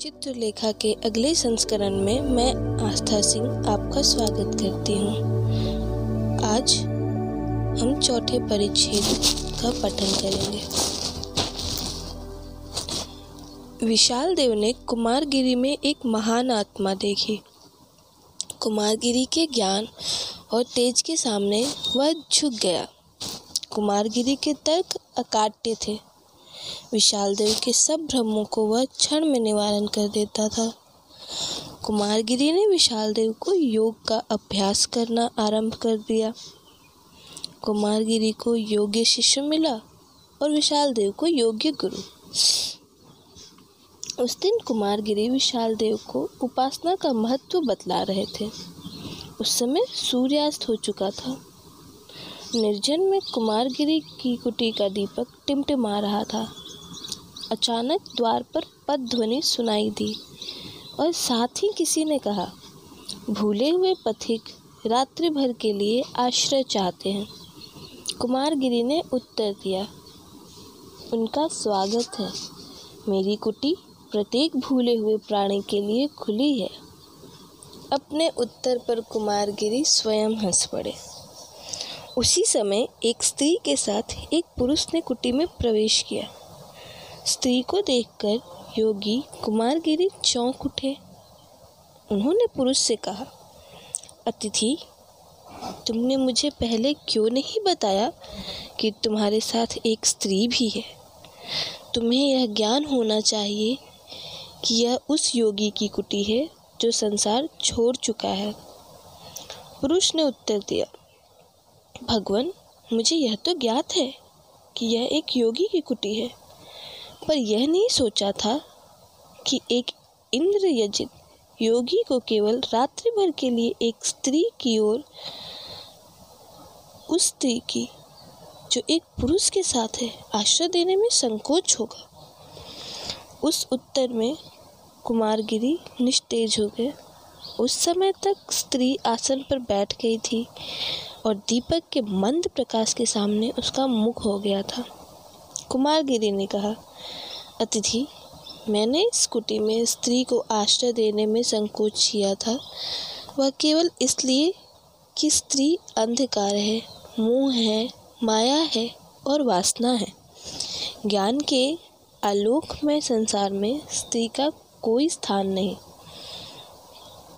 चित्रलेखा के अगले संस्करण में मैं आस्था सिंह आपका स्वागत करती हूँ। आज हम चौथे परिच्छेद का पठन करेंगे। विशाल देव ने कुमारगिरी में एक महान आत्मा देखी। कुमारगिरी के ज्ञान और तेज के सामने वह झुक गया। कुमारगिरी के तर्क अकाट्य थे। विशाल देव के सब भ्रमों को वह क्षण में निवारण कर देता था। कुमारगिरी ने विशाल देव को योग का अभ्यास करना आरंभ कर दिया। कुमारगिरी को योग्य शिष्य मिला और विशाल देव को योग्य गुरु। उस दिन कुमारगिरी विशाल देव को उपासना का महत्व बतला रहे थे। उस समय सूर्यास्त हो चुका था। निर्जन में कुमारगिरी की कुटी का दीपक टिमटिमा रहा था। अचानक द्वार पर पद ध्वनि सुनाई दी और साथ ही किसी ने कहा, भूले हुए पथिक रात्रि भर के लिए आश्रय चाहते हैं। कुमारगिरी ने उत्तर दिया, उनका स्वागत है। मेरी कुटी प्रत्येक भूले हुए प्राणी के लिए खुली है। अपने उत्तर पर कुमारगिरी स्वयं हंस पड़े। उसी समय एक स्त्री के साथ एक पुरुष ने कुटी में प्रवेश किया। स्त्री को देखकर योगी कुमारगिरी चौंक उठे। उन्होंने पुरुष से कहा, अतिथि, तुमने मुझे पहले क्यों नहीं बताया कि तुम्हारे साथ एक स्त्री भी है? तुम्हें यह ज्ञान होना चाहिए कि यह उस योगी की कुटी है जो संसार छोड़ चुका है। पुरुष ने उत्तर दिया, भगवान, मुझे यह तो ज्ञात है कि यह एक योगी की कुटी है। पर यह नहीं सोचा था कि एक इंद्रयजित योगी को केवल रात्रि भर के लिए एक स्त्री की ओर, उस स्त्री की, जो एक पुरुष के साथ है, आश्रय देने में संकोच होगा। उस उत्तर में कुमारगिरी निस्तेज हो गए। उस समय तक स्त्री आसन पर बैठ गई थी और दीपक के मंद प्रकाश के सामने उसका मुख हो गया था। कुमारगिरी ने कहा, अतिथि, मैंने स्कूटी में स्त्री को आश्रय देने में संकोच किया था। वह केवल इसलिए कि स्त्री अंधकार है, मुँह है, माया है और वासना है। ज्ञान के आलोक में संसार में स्त्री का कोई स्थान नहीं।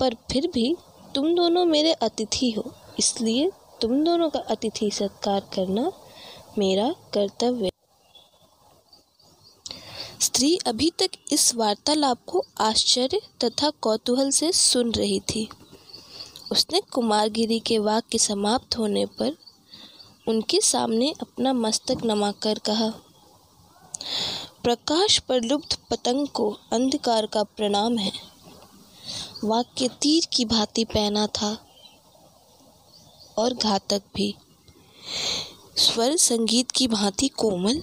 पर फिर भी तुम दोनों मेरे अतिथि हो, इसलिए तुम दोनों का अतिथि सत्कार करना मेरा कर्तव्य स्त्री अभी तक इस वार्तालाप को आश्चर्य तथा कौतूहल से सुन रही थी। उसने कुमारगिरी के वाक्य समाप्त होने पर उनके सामने अपना मस्तक नमाकर कहा, प्रकाश पर लुप्त पतंग को अंधकार का प्रणाम है। वाक्य तीर की भांति पहना था और घातक भी। स्वर संगीत की भांति कोमल,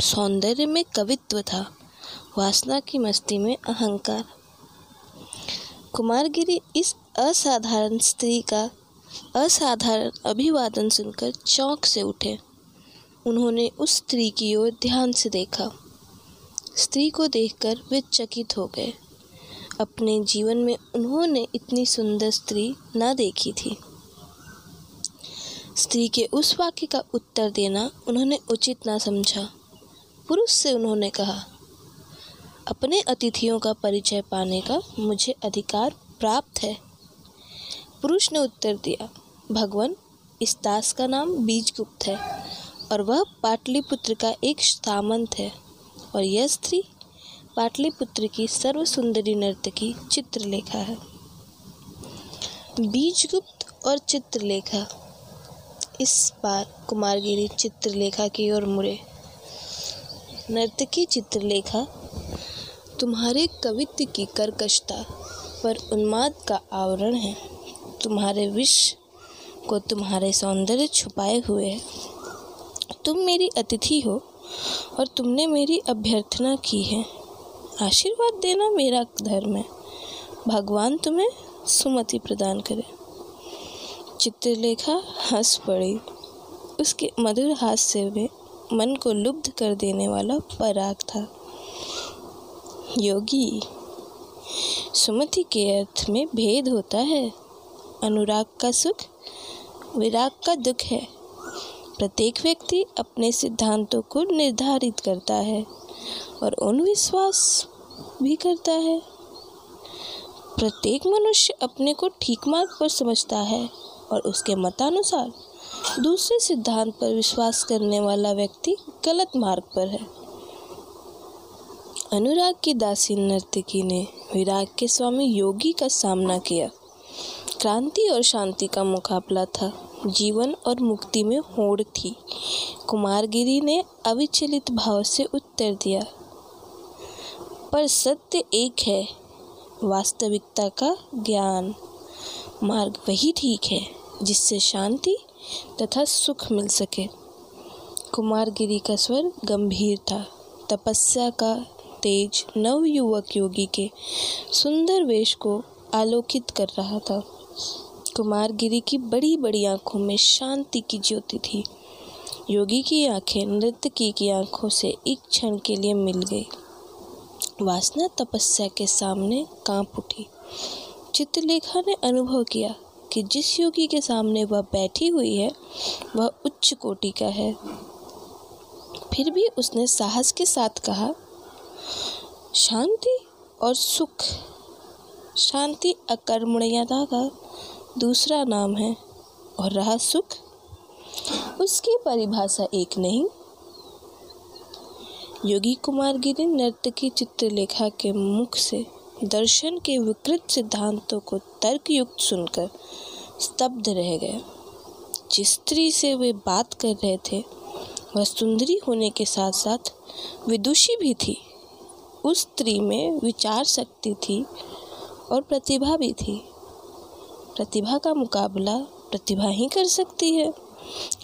सौंदर्य में कवित्व था। वासना की मस्ती में अहंकार। कुमारगिरी इस असाधारण स्त्री का असाधारण अभिवादन सुनकर चौंक से उठे। उन्होंने उस स्त्री की ओर ध्यान से देखा। स्त्री को देखकर वे चकित हो गए। अपने जीवन में उन्होंने इतनी सुंदर स्त्री ना देखी थी। स्त्री के उस वाक्य का उत्तर देना उन्होंने उचित ना समझा। पुरुष से उन्होंने कहा अपने अतिथियों का परिचय पाने का मुझे अधिकार प्राप्त है। पुरुष ने उत्तर दिया, भगवान, इस दास का नाम बीजगुप्त है और वह पाटलिपुत्र का एक सामंत है और यह स्त्री पाटलिपुत्र की सर्व सुंदरी नर्तकी चित्रलेखा है। बीजगुप्त और चित्रलेखा, इस बार कुमारगिरी चित्रलेखा की ओर मुड़े। नर्तकी चित्रलेखा तुम्हारे कवित्व की कर्कशता पर उन्माद का आवरण है। तुम्हारे विष को तुम्हारे सौंदर्य छुपाए हुए है। तुम मेरी अतिथि हो और तुमने मेरी अभ्यर्थना की है। आशीर्वाद देना मेरा धर्म है। भगवान तुम्हें सुमति प्रदान करे। चित्रलेखा हंस पड़ी। उसके मधुर हास्य में मन को लुब्ध कर देने वाला पराग था। योगी। सुमति के अर्थ में भेद होता है। अनुराग का सुख, विराग का दुख है। प्रत्येक व्यक्ति अपने सिद्धांतों को निर्धारित करता है और उन विश्वास भी करता है। प्रत्येक मनुष्य अपने को ठीक मार्ग पर समझता है और उसके मतानुसार दूसरे सिद्धांत पर विश्वास करने वाला व्यक्ति गलत मार्ग पर है। अनुराग की दासी नर्तकी ने विराग के स्वामी योगी का सामना किया। क्रांति और शांति का मुकाबला था। जीवन और मुक्ति में होड़ थी। कुमारगिरी ने अविचलित भाव से उत्तर दिया। पर सत्य एक है, वास्तविकता का ज्ञान। मार्ग वही ठीक है, जिससे शांति तथा सुख मिल सके। कुमारगिरी का स्वर गंभीर था। तपस्या का तेज नवयुवक योगी के सुंदर वेश को आलोकित कर रहा था। कुमारगिरी की बड़ी बड़ी आँखों में शांति की ज्योति थी। योगी की आँखें नृत्यकी की आँखों से एक क्षण के लिए मिल गई। वासना तपस्या के सामने काँप उठी। चित्रलेखा ने अनुभव किया कि जिस योगी के सामने वह बैठी हुई है, वह उच्च कोटि का है। फिर भी उसने साहस के साथ कहा शांति और सुख। शांति अकर्मण्यता का दूसरा नाम है, और रहा सुख। उसकी परिभाषा एक नहीं। योगी कुमार गिरी नर्तकी चित्रलेखा के मुख से दर्शन के विकृत सिद्धांतों को तर्कयुक्त सुनकर स्तब्ध रह गए। जिस स्त्री से वे बात कर रहे थे, वह सुंदरी होने के साथ साथ विदुषी भी थी। उस स्त्री में विचार शक्ति थी और प्रतिभा भी थी। प्रतिभा का मुकाबला प्रतिभा ही कर सकती है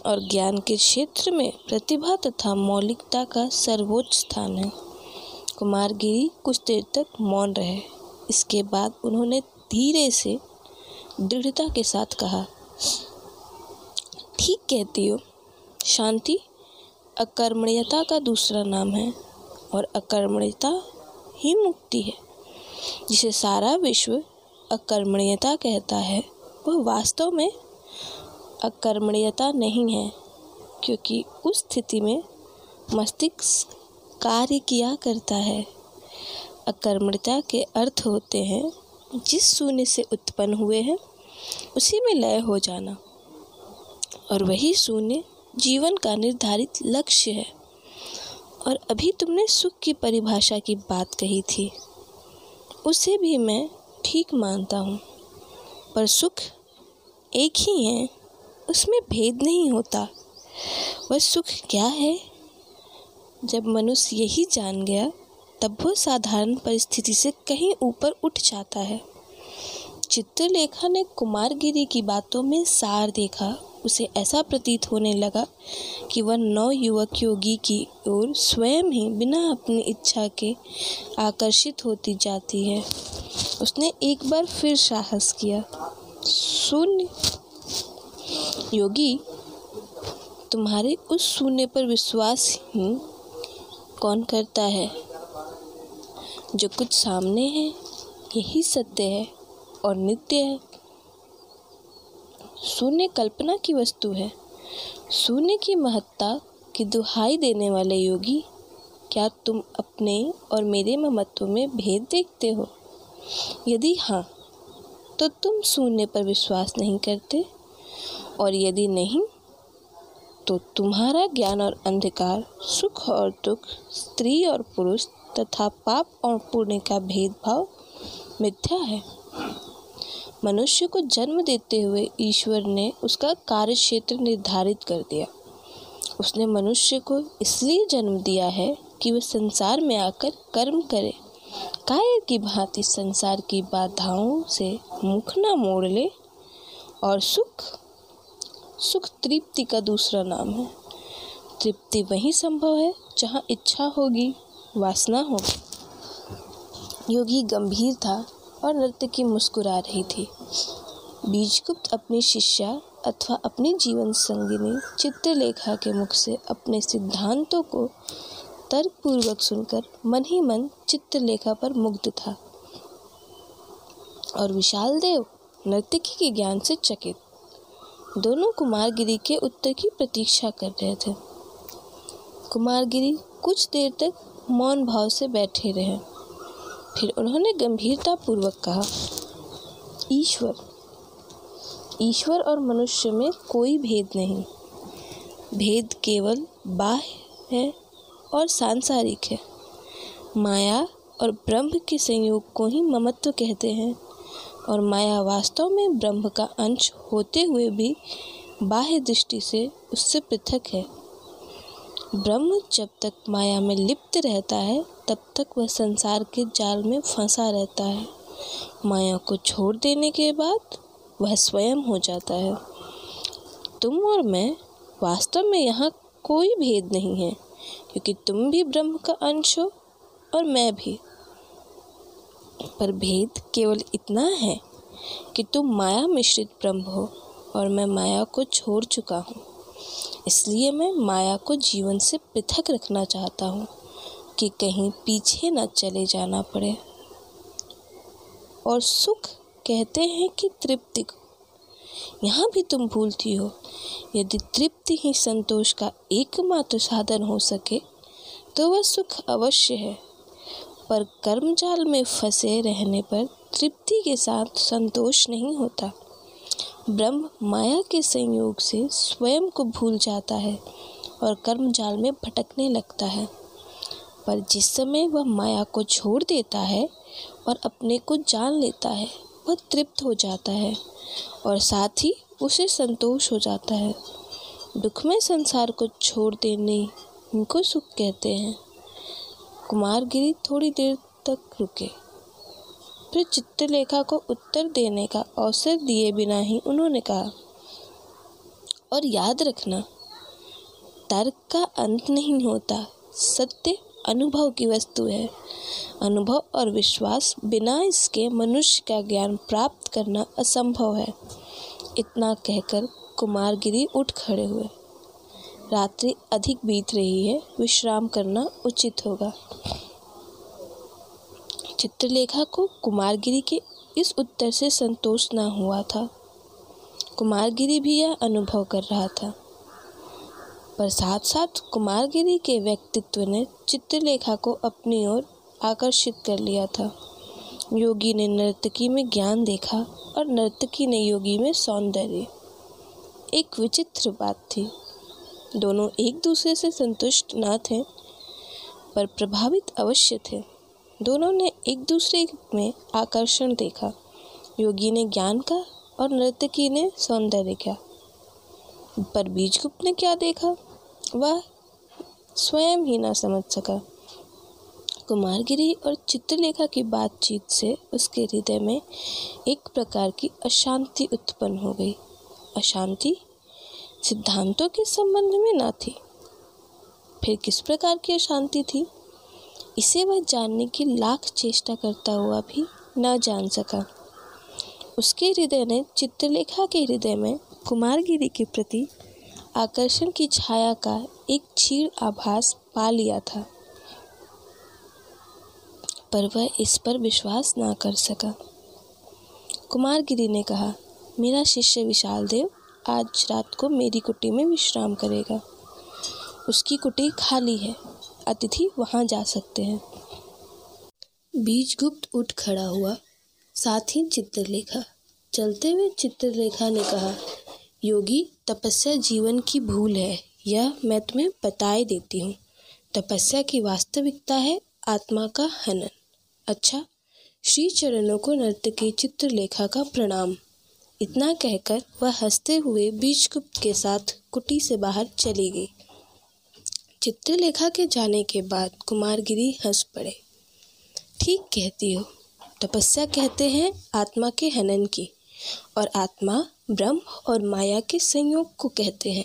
और ज्ञान के क्षेत्र में प्रतिभा तथा मौलिकता का सर्वोच्च स्थान है। कुमारगिरी कुछ देर तक मौन रहे। इसके बाद उन्होंने धीरे से दृढ़ता के साथ कहा, ठीक कहती हो, शांति, अकर्मण्यता का दूसरा नाम है। और अकर्मण्यता ही मुक्ति है। जिसे सारा विश्व अकर्मण्यता कहता है, वह वास्तव में अकर्मण्यता नहीं है, क्योंकि उस स्थिति में मस्तिष्क कार्य किया करता है। अकर्मण्यता के अर्थ होते हैं, जिस शून्य से उत्पन्न हुए हैं, उसी में लय हो जाना। और वही शून्य जीवन का निर्धारित लक्ष्य है। और अभी तुमने सुख की परिभाषा की बात कही थी। उसे भी मैं ठीक मानता हूँ, पर सुख एक ही है, उसमें भेद नहीं होता। वह सुख क्या है? जब मनुष्य यही जान गया, तब वह साधारण परिस्थिति से कहीं ऊपर उठ जाता है। चित्रलेखा ने कुमारगिरी की बातों में सार देखा। उसे ऐसा प्रतीत होने लगा कि वह नौ युवक योगी की ओर स्वयं ही बिना अपनी इच्छा के आकर्षित होती जाती है। उसने एक बार फिर साहस किया, शून्य। योगी, तुम्हारे उस शून्य पर विश्वास ही कौन करता है? जो कुछ सामने है, यही सत्य है और नित्य है। शून्य कल्पना की वस्तु है। शून्य की महत्ता की दुहाई देने वाले योगी, क्या तुम अपने और मेरे महत्व में भेद देखते हो? यदि हाँ तो तुम शून्य पर विश्वास नहीं करते, और यदि नहीं तो तुम्हारा ज्ञान और अंधकार, सुख और दुख, स्त्री और पुरुष तथा पाप और पुण्य का भेदभाव मिथ्या है। मनुष्य को जन्म देते हुए ईश्वर ने उसका कार्य क्षेत्र निर्धारित कर दिया। उसने मनुष्य को इसलिए जन्म दिया है कि वह संसार में आकर कर्म करे। काय की भांति संसार की बाधाओं से मुख न मोड़ ले और सुख सुख तृप्ति का दूसरा नाम है। तृप्ति वही संभव है जहाँ इच्छा होगी, वासना होगी। योगी गंभीर था। और नर्तकी मुस्कुरा रही थी। बीजगुप्त अपनी शिष्या अथवा अपनी जीवन संगिनी चित्रलेखा के मुख से अपने सिद्धांतों को तर्कपूर्वक सुनकर मन ही मन चित्रलेखा पर मुग्ध था। और विशाल देव नर्तकी के ज्ञान से चकित। दोनों कुमारगिरी के उत्तर की प्रतीक्षा कर रहे थे। कुमारगिरी कुछ देर तक मौन भाव से बैठे रहे। फिर उन्होंने गंभीरता पूर्वक कहा, ईश्वर ईश्वर और मनुष्य में कोई भेद नहीं। भेद केवल बाह्य है और सांसारिक है। माया और ब्रह्म के संयोग को ही ममत्व कहते हैं और माया वास्तव में ब्रह्म का अंश होते हुए भी बाह्य दृष्टि से उससे पृथक है। ब्रह्म जब तक माया में लिप्त रहता है तब तक वह संसार के जाल में फंसा रहता है। माया को छोड़ देने के बाद वह स्वयं हो जाता है। तुम और मैं वास्तव में यहाँ कोई भेद नहीं है, क्योंकि तुम भी ब्रह्म का अंश हो और मैं भी। पर भेद केवल इतना है कि तुम माया मिश्रित ब्रह्म हो और मैं माया को छोड़ चुका हूँ। इसलिए मैं माया को जीवन से पृथक रखना चाहता हूँ। कि कहीं पीछे न चले जाना पड़े। और सुख कहते हैं कि तृप्ति को। यहाँ भी तुम भूलती हो, यदि तृप्ति ही संतोष का एकमात्र साधन हो सके तो वह सुख अवश्य है। पर कर्मजाल में फंसे रहने पर तृप्ति के साथ संतोष नहीं होता। ब्रह्म माया के संयोग से स्वयं को भूल जाता है और कर्मजाल में भटकने लगता है। पर जिस समय वह माया को छोड़ देता है और अपने को जान लेता है, वह तृप्त हो जाता है और साथ ही उसे संतोष हो जाता है। दुख में संसार को छोड़ देने इनको सुख कहते हैं। कुमारगिरी थोड़ी देर तक रुके। फिर चित्रलेखा को उत्तर देने का अवसर दिए बिना ही उन्होंने कहा, और याद रखना, तर्क का अंत नहीं होता, सत्य अनुभव की वस्तु है। अनुभव और विश्वास बिना इसके मनुष्य का ज्ञान प्राप्त करना असंभव है। इतना कहकर कुमारगिरी उठ खड़े हुए। रात्रि अधिक बीत रही है, विश्राम करना उचित होगा। चित्रलेखा को कुमारगिरी के इस उत्तर से संतोष न हुआ था। कुमारगिरी भी यह अनुभव कर रहा था। पर साथ साथ कुमारगिरी के व्यक्तित्व ने चित्रलेखा को अपनी ओर आकर्षित कर लिया था। योगी ने नर्तकी में ज्ञान देखा और नर्तकी ने योगी में सौंदर्य। एक विचित्र बात थी। दोनों एक दूसरे से संतुष्ट न थे, पर प्रभावित अवश्य थे। दोनों ने एक दूसरे में आकर्षण देखा। योगी ने ज्ञान का और नर्तकी ने सौंदर्य का। पर बीजगुप्त ने क्या देखा? वह स्वयं ही ना समझ सका। कुमारगिरी और चित्रलेखा की बातचीत से उसके हृदय में एक प्रकार की अशांति उत्पन्न हो गई। अशांति सिद्धांतों के संबंध में ना थी। फिर किस प्रकार की अशांति थी? इसे वह जानने की लाख चेष्टा करता हुआ भी न जान सका। उसके हृदय ने चित्रलेखा के हृदय में कुमारगिरी के प्रति आकर्षण की छाया का एक क्षीण आभास पा लिया था, पर वह इस पर विश्वास ना कर सका। कुमारगिरी ने कहा, मेरा शिष्य विशाल देव आज रात को मेरी कुटी में विश्राम करेगा। उसकी कुटी खाली है, अतिथि वहाँ जा सकते हैं। बीजगुप्त उठ खड़ा हुआ, साथ ही चित्रलेखा। चलते हुए चित्रलेखा ने कहा योगी, तपस्या जीवन की भूल है, यह मैं तुम्हें बताए देती हूँ। तपस्या की वास्तविकता है आत्मा का हनन। अच्छा श्री चरणों को नर्तकी चित्रलेखा का प्रणाम। इतना कहकर वह हँसते हुए बीजगुप्त के साथ कुटी से बाहर चली गई। चित्रलेखा के जाने के बाद कुमारगिरी हंस पड़े। ठीक कहती हो, तपस्या कहते हैं आत्मा के हनन की, और आत्मा ब्रह्म और माया के संयोग को कहते हैं।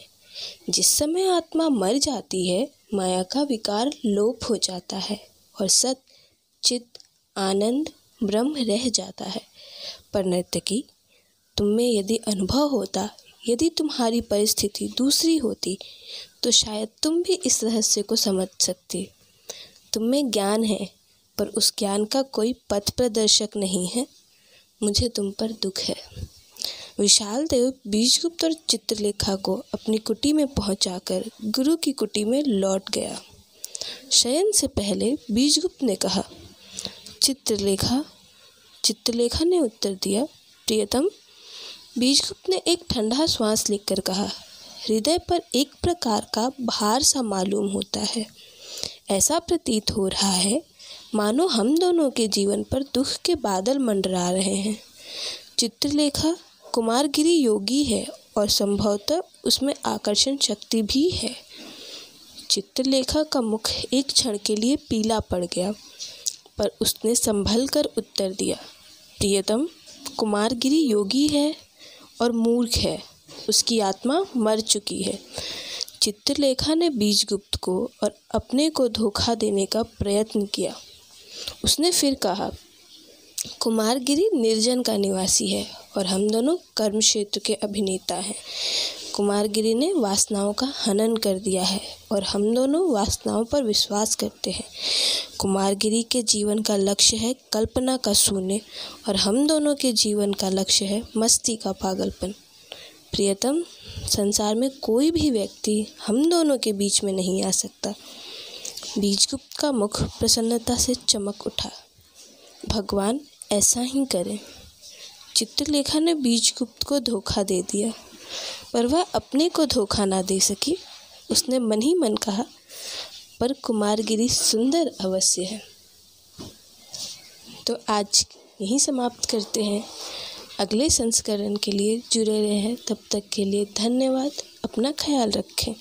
जिस समय आत्मा मर जाती है, माया का विकार लोप हो जाता है और सत चित आनंद, ब्रह्म रह जाता है। पर नर्तकी तुम में यदि अनुभव होता, यदि तुम्हारी परिस्थिति दूसरी होती तो शायद तुम भी इस रहस्य को समझ सकती। तुम में ज्ञान है, पर उस ज्ञान का कोई पथ प्रदर्शक नहीं है। मुझे तुम पर दुख है। विशाल देव बीजगुप्त और चित्रलेखा को अपनी कुटी में पहुंचाकर गुरु की कुटी में लौट गया। शयन से पहले बीजगुप्त ने कहा, चित्रलेखा चित्रलेखा ने उत्तर दिया, प्रियतम। बीजगुप्त ने एक ठंडा श्वास लेकर कहा, हृदय पर एक प्रकार का भार सा मालूम होता है। ऐसा प्रतीत हो रहा है, मानो हम दोनों के जीवन पर दुख के बादल मंडरा रहे हैं। चित्रलेखा कुमारगिरी योगी है और संभवतः उसमें आकर्षण शक्ति भी है। चित्रलेखा का मुख एक क्षण के लिए पीला पड़ गया, पर उसने संभल कर उत्तर दिया, प्रियतम, कुमारगिरी योगी है और मूर्ख है, उसकी आत्मा मर चुकी है। चित्रलेखा ने बीजगुप्त को और अपने को धोखा देने का प्रयत्न किया। उसने फिर कहा, कुमारगिरी निर्जन का निवासी है और हम दोनों कर्म क्षेत्र के अभिनेता हैं। कुमारगिरी ने वासनाओं का हनन कर दिया है और हम दोनों वासनाओं पर विश्वास करते हैं। कुमारगिरी के जीवन का लक्ष्य है कल्पना का शून्य और हम दोनों के जीवन का लक्ष्य है मस्ती का पागलपन। प्रियतम, संसार में कोई भी व्यक्ति हम दोनों के बीच में नहीं आ सकता। बीजगुप्त का मुख प्रसन्नता से चमक उठा। भगवान ऐसा ही करें। चित्रलेखा ने बीजगुप्त को धोखा दे दिया, पर वह अपने को धोखा ना दे सकी। उसने मन ही मन कहा, पर कुमारगिरी सुंदर अवश्य है। तो आज यहीं समाप्त करते हैं। अगले संस्करण के लिए जुड़े रहे। तब तक के लिए धन्यवाद। अपना ख्याल रखें।